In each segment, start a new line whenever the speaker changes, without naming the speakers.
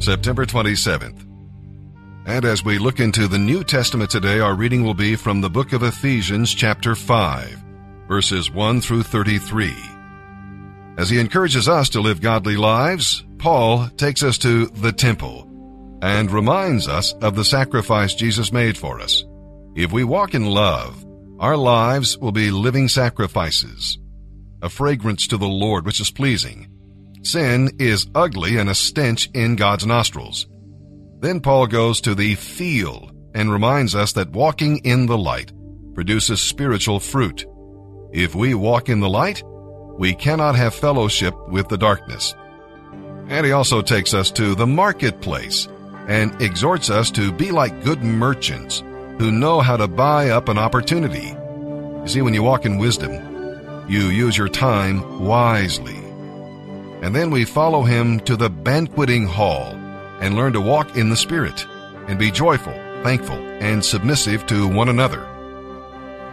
September 27th. And as we look into the New Testament today, our reading will be from the book of Ephesians, chapter 5, verses 1 through 33. As he encourages us to live godly lives, Paul takes us to the temple and reminds us of the sacrifice Jesus made for us. If we walk in love, our lives will be living sacrifices, a fragrance to the Lord which is pleasing. Sin is ugly and a stench in God's nostrils. Then Paul goes to the field and reminds us that walking in the light produces spiritual fruit. If we walk in the light, we cannot have fellowship with the darkness. And he also takes us to the marketplace and exhorts us to be like good merchants who know how to buy up an opportunity. You see, when you walk in wisdom, you use your time wisely. And then we follow him to the banqueting hall and learn to walk in the Spirit and be joyful, thankful, and submissive to one another.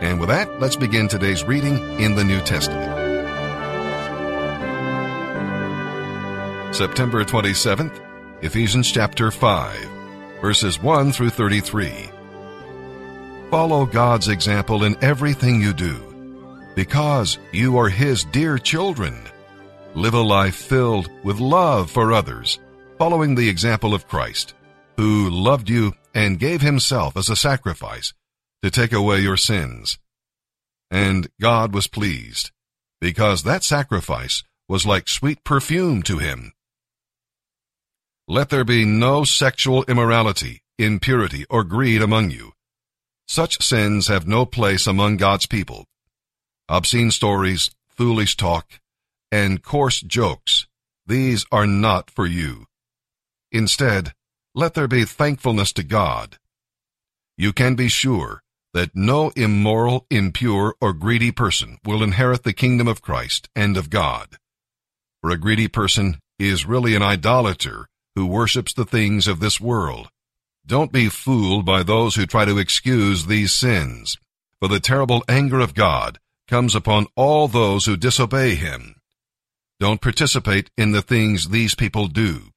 And with that, let's begin today's reading in the New Testament. September 27th, Ephesians chapter 5, verses 1 through 33. Follow God's example in everything you do, because you are His dear children. Live a life filled with love for others, following the example of Christ, who loved you and gave Himself as a sacrifice to take away your sins. And God was pleased, because that sacrifice was like sweet perfume to Him. Let there be no sexual immorality, impurity, or greed among you. Such sins have no place among God's people. Obscene stories, foolish talk, and coarse jokes, these are not for you. Instead, let there be thankfulness to God. You can be sure that no immoral, impure, or greedy person will inherit the kingdom of Christ and of God. For a greedy person is really an idolater who worships the things of this world. Don't be fooled by those who try to excuse these sins, for the terrible anger of God comes upon all those who disobey him. Don't participate in the things these people do.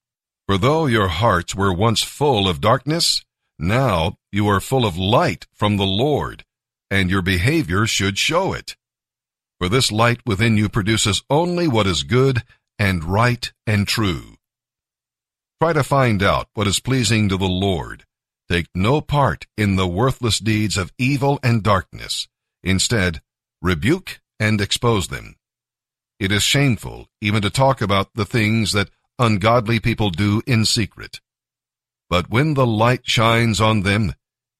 For though your hearts were once full of darkness, now you are full of light from the Lord, and your behavior should show it. For this light within you produces only what is good and right and true. Try to find out what is pleasing to the Lord. Take no part in the worthless deeds of evil and darkness. Instead, rebuke and expose them. It is shameful even to talk about the things that ungodly people do in secret. But when the light shines on them,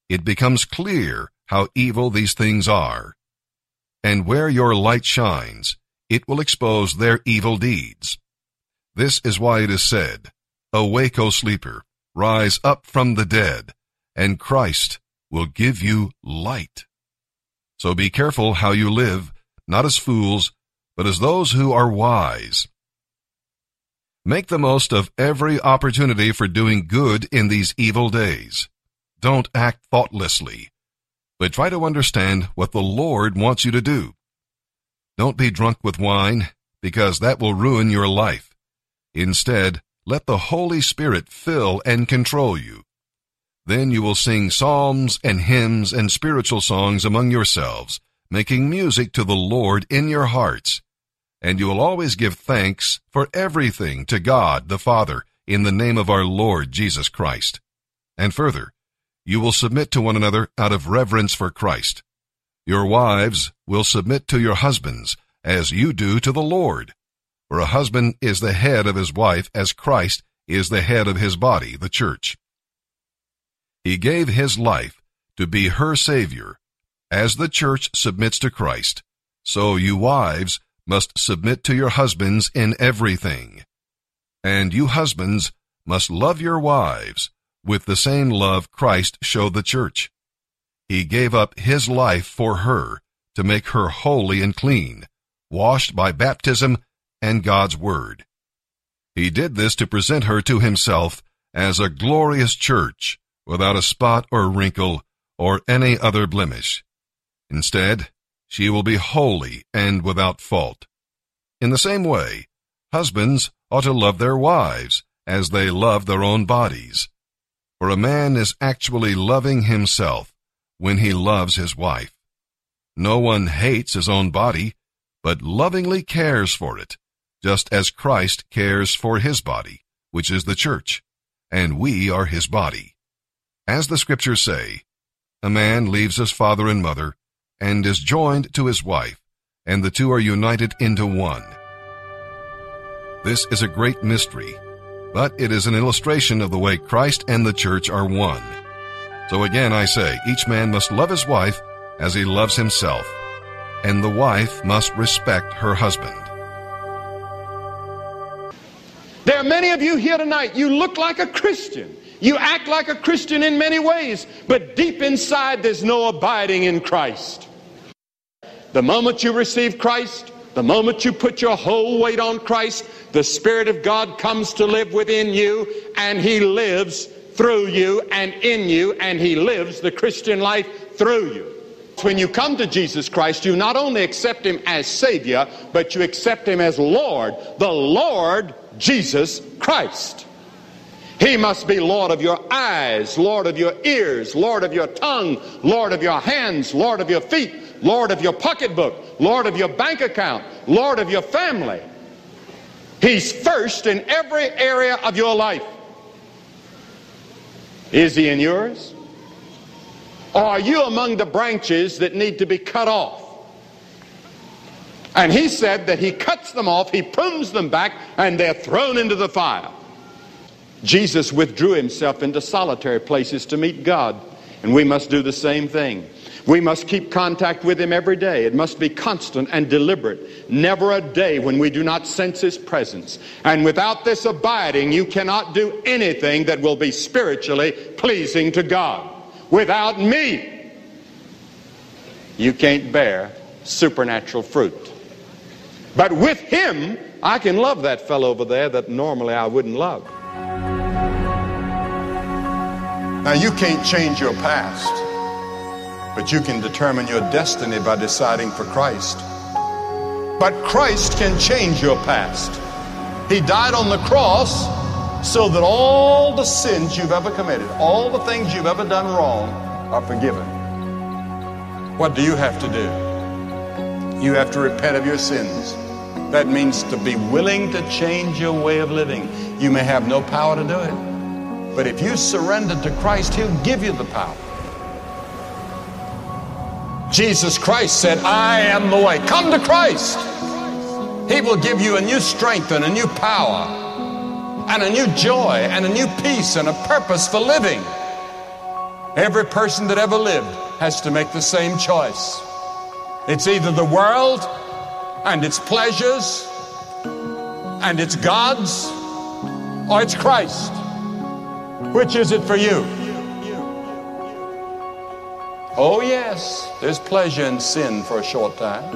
it becomes clear how evil these things are. And where your light shines, it will expose their evil deeds. This is why it is said, Awake, O sleeper, rise up from the dead, and Christ will give you light. So be careful how you live, not as fools, but as those who are wise. Make the most of every opportunity for doing good in these evil days. Don't act thoughtlessly, but try to understand what the Lord wants you to do. Don't be drunk with wine, because that will ruin your life. Instead, let the Holy Spirit fill and control you. Then you will sing psalms and hymns and spiritual songs among yourselves, making music to the Lord in your hearts. And you will always give thanks for everything to God the Father in the name of our Lord Jesus Christ. And further, you will submit to one another out of reverence for Christ. Your wives will submit to your husbands as you do to the Lord. For a husband is the head of his wife as Christ is the head of his body, the church. He gave his life to be her Savior. As the church submits to Christ, so you wives must submit to your husbands in everything. And you husbands must love your wives with the same love Christ showed the church. He gave up his life for her to make her holy and clean, washed by baptism and God's Word. He did this to present her to himself as a glorious church without a spot or wrinkle or any other blemish. Instead, she will be holy and without fault. In the same way, husbands ought to love their wives as they love their own bodies. For a man is actually loving himself when he loves his wife. No one hates his own body, but lovingly cares for it, just as Christ cares for his body, which is the church, and we are his body. As the scriptures say, a man leaves his father and mother and is joined to his wife, and the two are united into one. This is a great mystery, but it is an illustration of the way Christ and the church are one. So again I say, each man must love his wife as he loves himself, and the wife must respect her husband.
There are many of you here tonight, you look like a Christian. You act like a Christian in many ways, but deep inside there's no abiding in Christ. The moment you receive Christ, the moment you put your whole weight on Christ, the Spirit of God comes to live within you and He lives through you and in you, and He lives the Christian life through you. When you come to Jesus Christ, you not only accept Him as Savior, but you accept Him as Lord, the Lord Jesus Christ. He must be Lord of your eyes, Lord of your ears, Lord of your tongue, Lord of your hands, Lord of your feet, Lord of your pocketbook, Lord of your bank account, Lord of your family. He's first in every area of your life. Is he in yours? Or are you among the branches that need to be cut off? And he said that he cuts them off, he prunes them back, and they're thrown into the fire. Jesus withdrew himself into solitary places to meet God, and we must do the same thing. We must keep contact with Him every day. It must be constant and deliberate. Never a day when we do not sense His presence. And without this abiding, you cannot do anything that will be spiritually pleasing to God. Without me, you can't bear supernatural fruit. But with Him, I can love that fellow over there that normally I wouldn't love.
Now, you can't change your past. But you can determine your destiny by deciding for Christ. But Christ can change your past. He died on the cross so that all the sins you've ever committed, all the things you've ever done wrong, are forgiven. What do you have to do? You have to repent of your sins. That means to be willing to change your way of living. You may have no power to do it. But if you surrender to Christ, He'll give you the power. Jesus Christ said, I am the way. Come to Christ. He will give you a new strength and a new power and a new joy and a new peace and a purpose for living. Every person that ever lived has to make the same choice. It's either the world and its pleasures and its gods or it's Christ. Which is it for you? Oh, yes, there's pleasure in sin for a short time,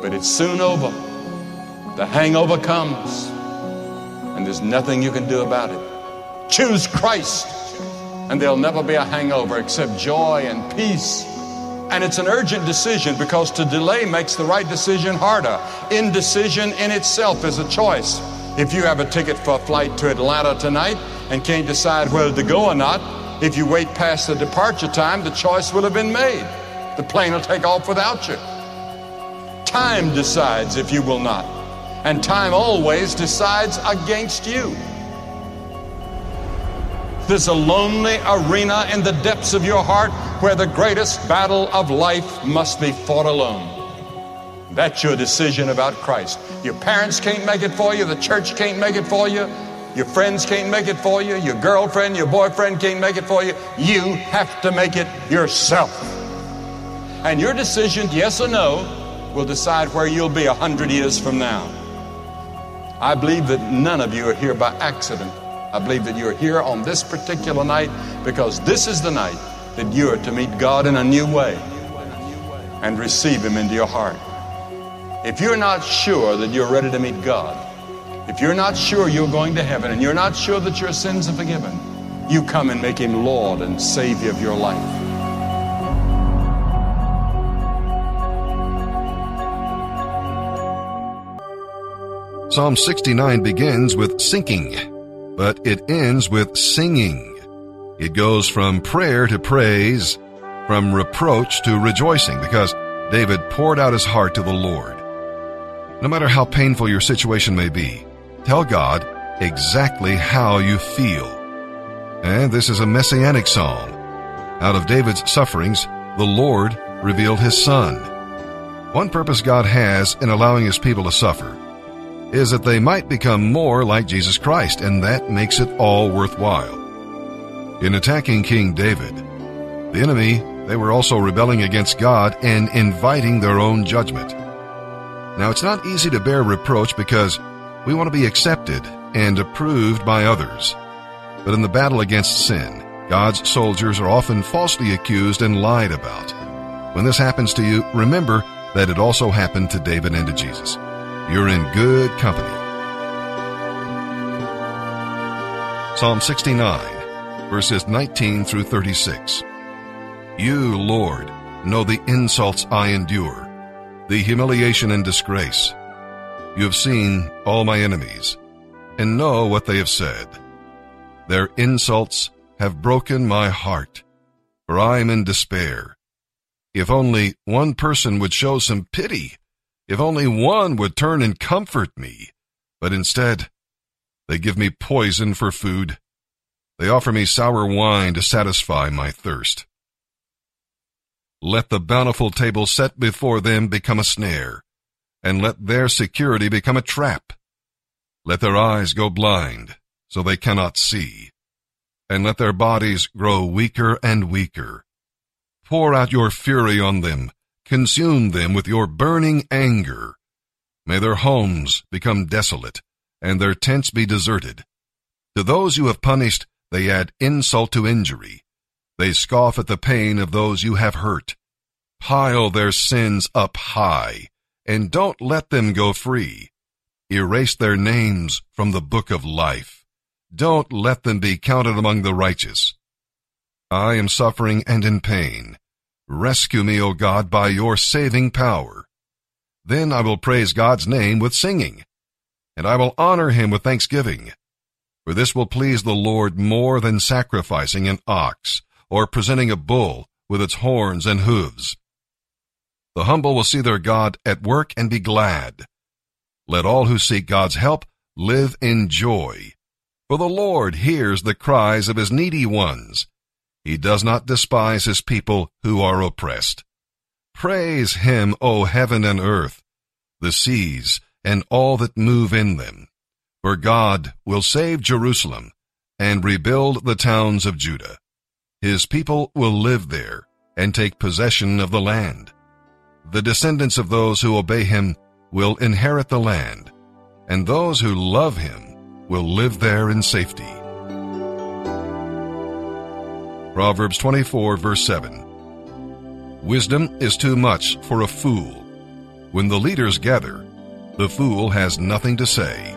but it's soon over. The hangover comes, and there's nothing you can do about it. Choose Christ, and there'll never be a hangover except joy and peace. And it's an urgent decision because to delay makes the right decision harder. Indecision in itself is a choice. If you have a ticket for a flight to Atlanta tonight and can't decide whether to go or not, if you wait past the departure time, the choice will have been made. The plane will take off without you. Time decides if you will not, and time always decides against you. There's a lonely arena in the depths of your heart where the greatest battle of life must be fought alone. That's your decision about Christ. Your parents can't make it for you, the church can't make it for you, your friends can't make it for you. Your girlfriend, your boyfriend can't make it for you. You have to make it yourself. And your decision, yes or no, will decide where you'll be a hundred years from now. I believe that none of you are here by accident. I believe that you're here on this particular night because this is the night that you are to meet God in a new way and receive Him into your heart. If you're not sure that you're ready to meet God, if you're not sure you're going to heaven and you're not sure that your sins are forgiven, you come and make him Lord and Savior of your life.
Psalm 69 begins with sinking, but it ends with singing. It goes from prayer to praise, from reproach to rejoicing, because David poured out his heart to the Lord. No matter how painful your situation may be, tell God exactly how you feel. And this is a messianic psalm. Out of David's sufferings, the Lord revealed his son. One purpose God has in allowing his people to suffer is that they might become more like Jesus Christ, and that makes it all worthwhile. In attacking King David, the enemy, they were also rebelling against God and inviting their own judgment. Now, it's not easy to bear reproach because we want to be accepted and approved by others. But in the battle against sin, God's soldiers are often falsely accused and lied about. When this happens to you, remember that it also happened to David and to Jesus. You're in good company. Psalm 69 verses 19 through 36. You, Lord, know the insults I endure, the humiliation and disgrace. You have seen all my enemies, and know what they have said. Their insults have broken my heart, for I am in despair. If only one person would show some pity, if only one would turn and comfort me, but instead, they give me poison for food they offer me sour wine to satisfy my thirst. Let the bountiful table set before them become a snare, and let their security become a trap. Let their eyes go blind, so they cannot see, and let their bodies grow weaker and weaker. Pour out your fury on them, consume them with your burning anger. May their homes become desolate, and their tents be deserted. To those you have punished, they add insult to injury. They scoff at the pain of those you have hurt. Pile their sins up high, and don't let them go free. Erase their names from the book of life. Don't let them be counted among the righteous. I am suffering and in pain. Rescue me, O God, by your saving power. Then I will praise God's name with singing, and I will honor him with thanksgiving for this will please the Lord more than sacrificing an ox or presenting a bull with its horns and hooves. The humble will see their God at work and be glad. Let all who seek God's help live in joy. For the Lord hears the cries of his needy ones. He does not despise his people who are oppressed. Praise him, O heaven and earth, the seas and all that move in them. For God will save Jerusalem and rebuild the towns of Judah. His people will live there and take possession of the land. The descendants of those who obey him will inherit the land, and those who love him will live there in safety. Proverbs 24 verse 7 Wisdom is too much for a fool. When the leaders gather, the fool has nothing to say.